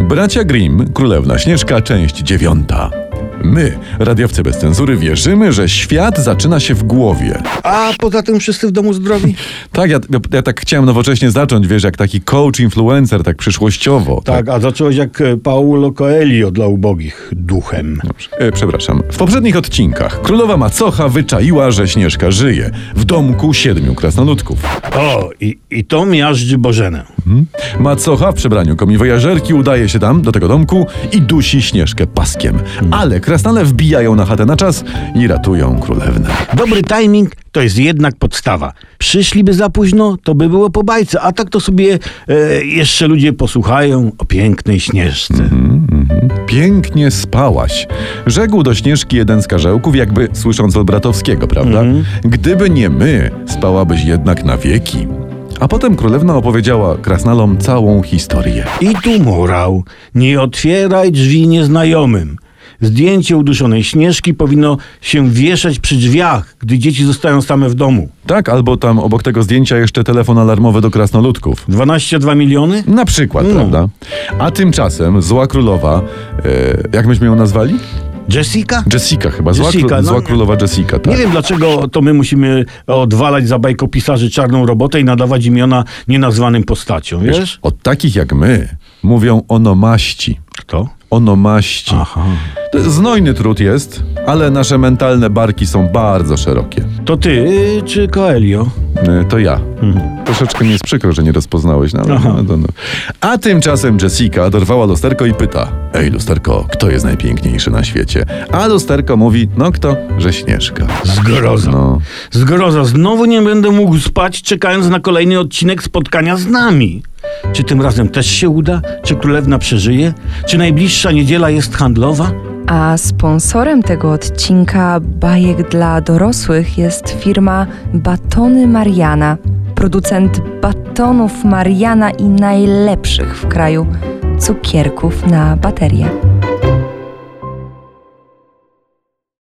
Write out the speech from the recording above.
Bracia Grimm, Królewna Śnieżka, część dziewiąta. My, radiowcy bez cenzury, wierzymy, że świat zaczyna się w głowie. A poza tym wszyscy w domu zdrowi? Tak, ja, ja, ja tak chciałem nowocześnie zacząć, wiesz, jak taki coach influencer, tak przyszłościowo. Tak, a zacząłeś jak e, Paulo Coelho dla ubogich duchem. E, przepraszam. W poprzednich odcinkach królowa Macocha wyczaiła, że Śnieżka żyje w domku siedmiu krasnoludków. O, i, i to miażdży Bożenę. Macocha w przebraniu komiwojażerki udaje się tam, do tego domku i dusi Śnieżkę paskiem. Ale krasnale wbijają na chatę na czas i ratują królewnę. Dobry timing to jest jednak podstawa. Przyszliby za późno, to by było po bajce, a tak to sobie e, jeszcze ludzie posłuchają o pięknej Śnieżce. Pięknie spałaś. Rzekł do Śnieżki jeden z karzełków, jakby słysząc od Bratowskiego, prawda? Gdyby nie my, spałabyś jednak na wieki. A potem królewna opowiedziała krasnalom całą historię. I tu morał. Nie otwieraj drzwi nieznajomym. Zdjęcie uduszonej Śnieżki powinno się wieszać przy drzwiach, gdy dzieci zostają same w domu. Tak, albo tam obok tego zdjęcia jeszcze telefon alarmowy do krasnoludków. 12 miliony? Na przykład, No. prawda? A tymczasem zła królowa, e, jak myśmy ją nazwali? Jessica? Jessica chyba, zła, Jessica, kró- no zła królowa Jessica, tak. Nie wiem dlaczego to my musimy odwalać za bajkopisarzy czarną robotę i nadawać imiona nienazwanym postaciom, wiesz? Od takich jak my mówią onomaści. Kto? Onomaści. Aha. Znojny trud jest, ale nasze mentalne barki są bardzo szerokie. To ty czy Coelho? E, To ja. Troszeczkę mi jest przykro, że nie rozpoznałeś. No, ale Mhm. No, no, no. A tymczasem Jessica dorwała lusterko i pyta: Ej, lusterko, kto jest najpiękniejszy na świecie? A lusterko mówi: No kto? Że Śnieżka. Zgroza. No. Zgroza. Znowu nie będę mógł spać, czekając na kolejny odcinek spotkania z nami. Czy tym razem też się uda? Czy królewna przeżyje? Czy najbliższa niedziela jest handlowa? A sponsorem tego odcinka bajek dla dorosłych jest firma Batony Mariana, producent batonów Mariana i najlepszych w kraju cukierków na baterie.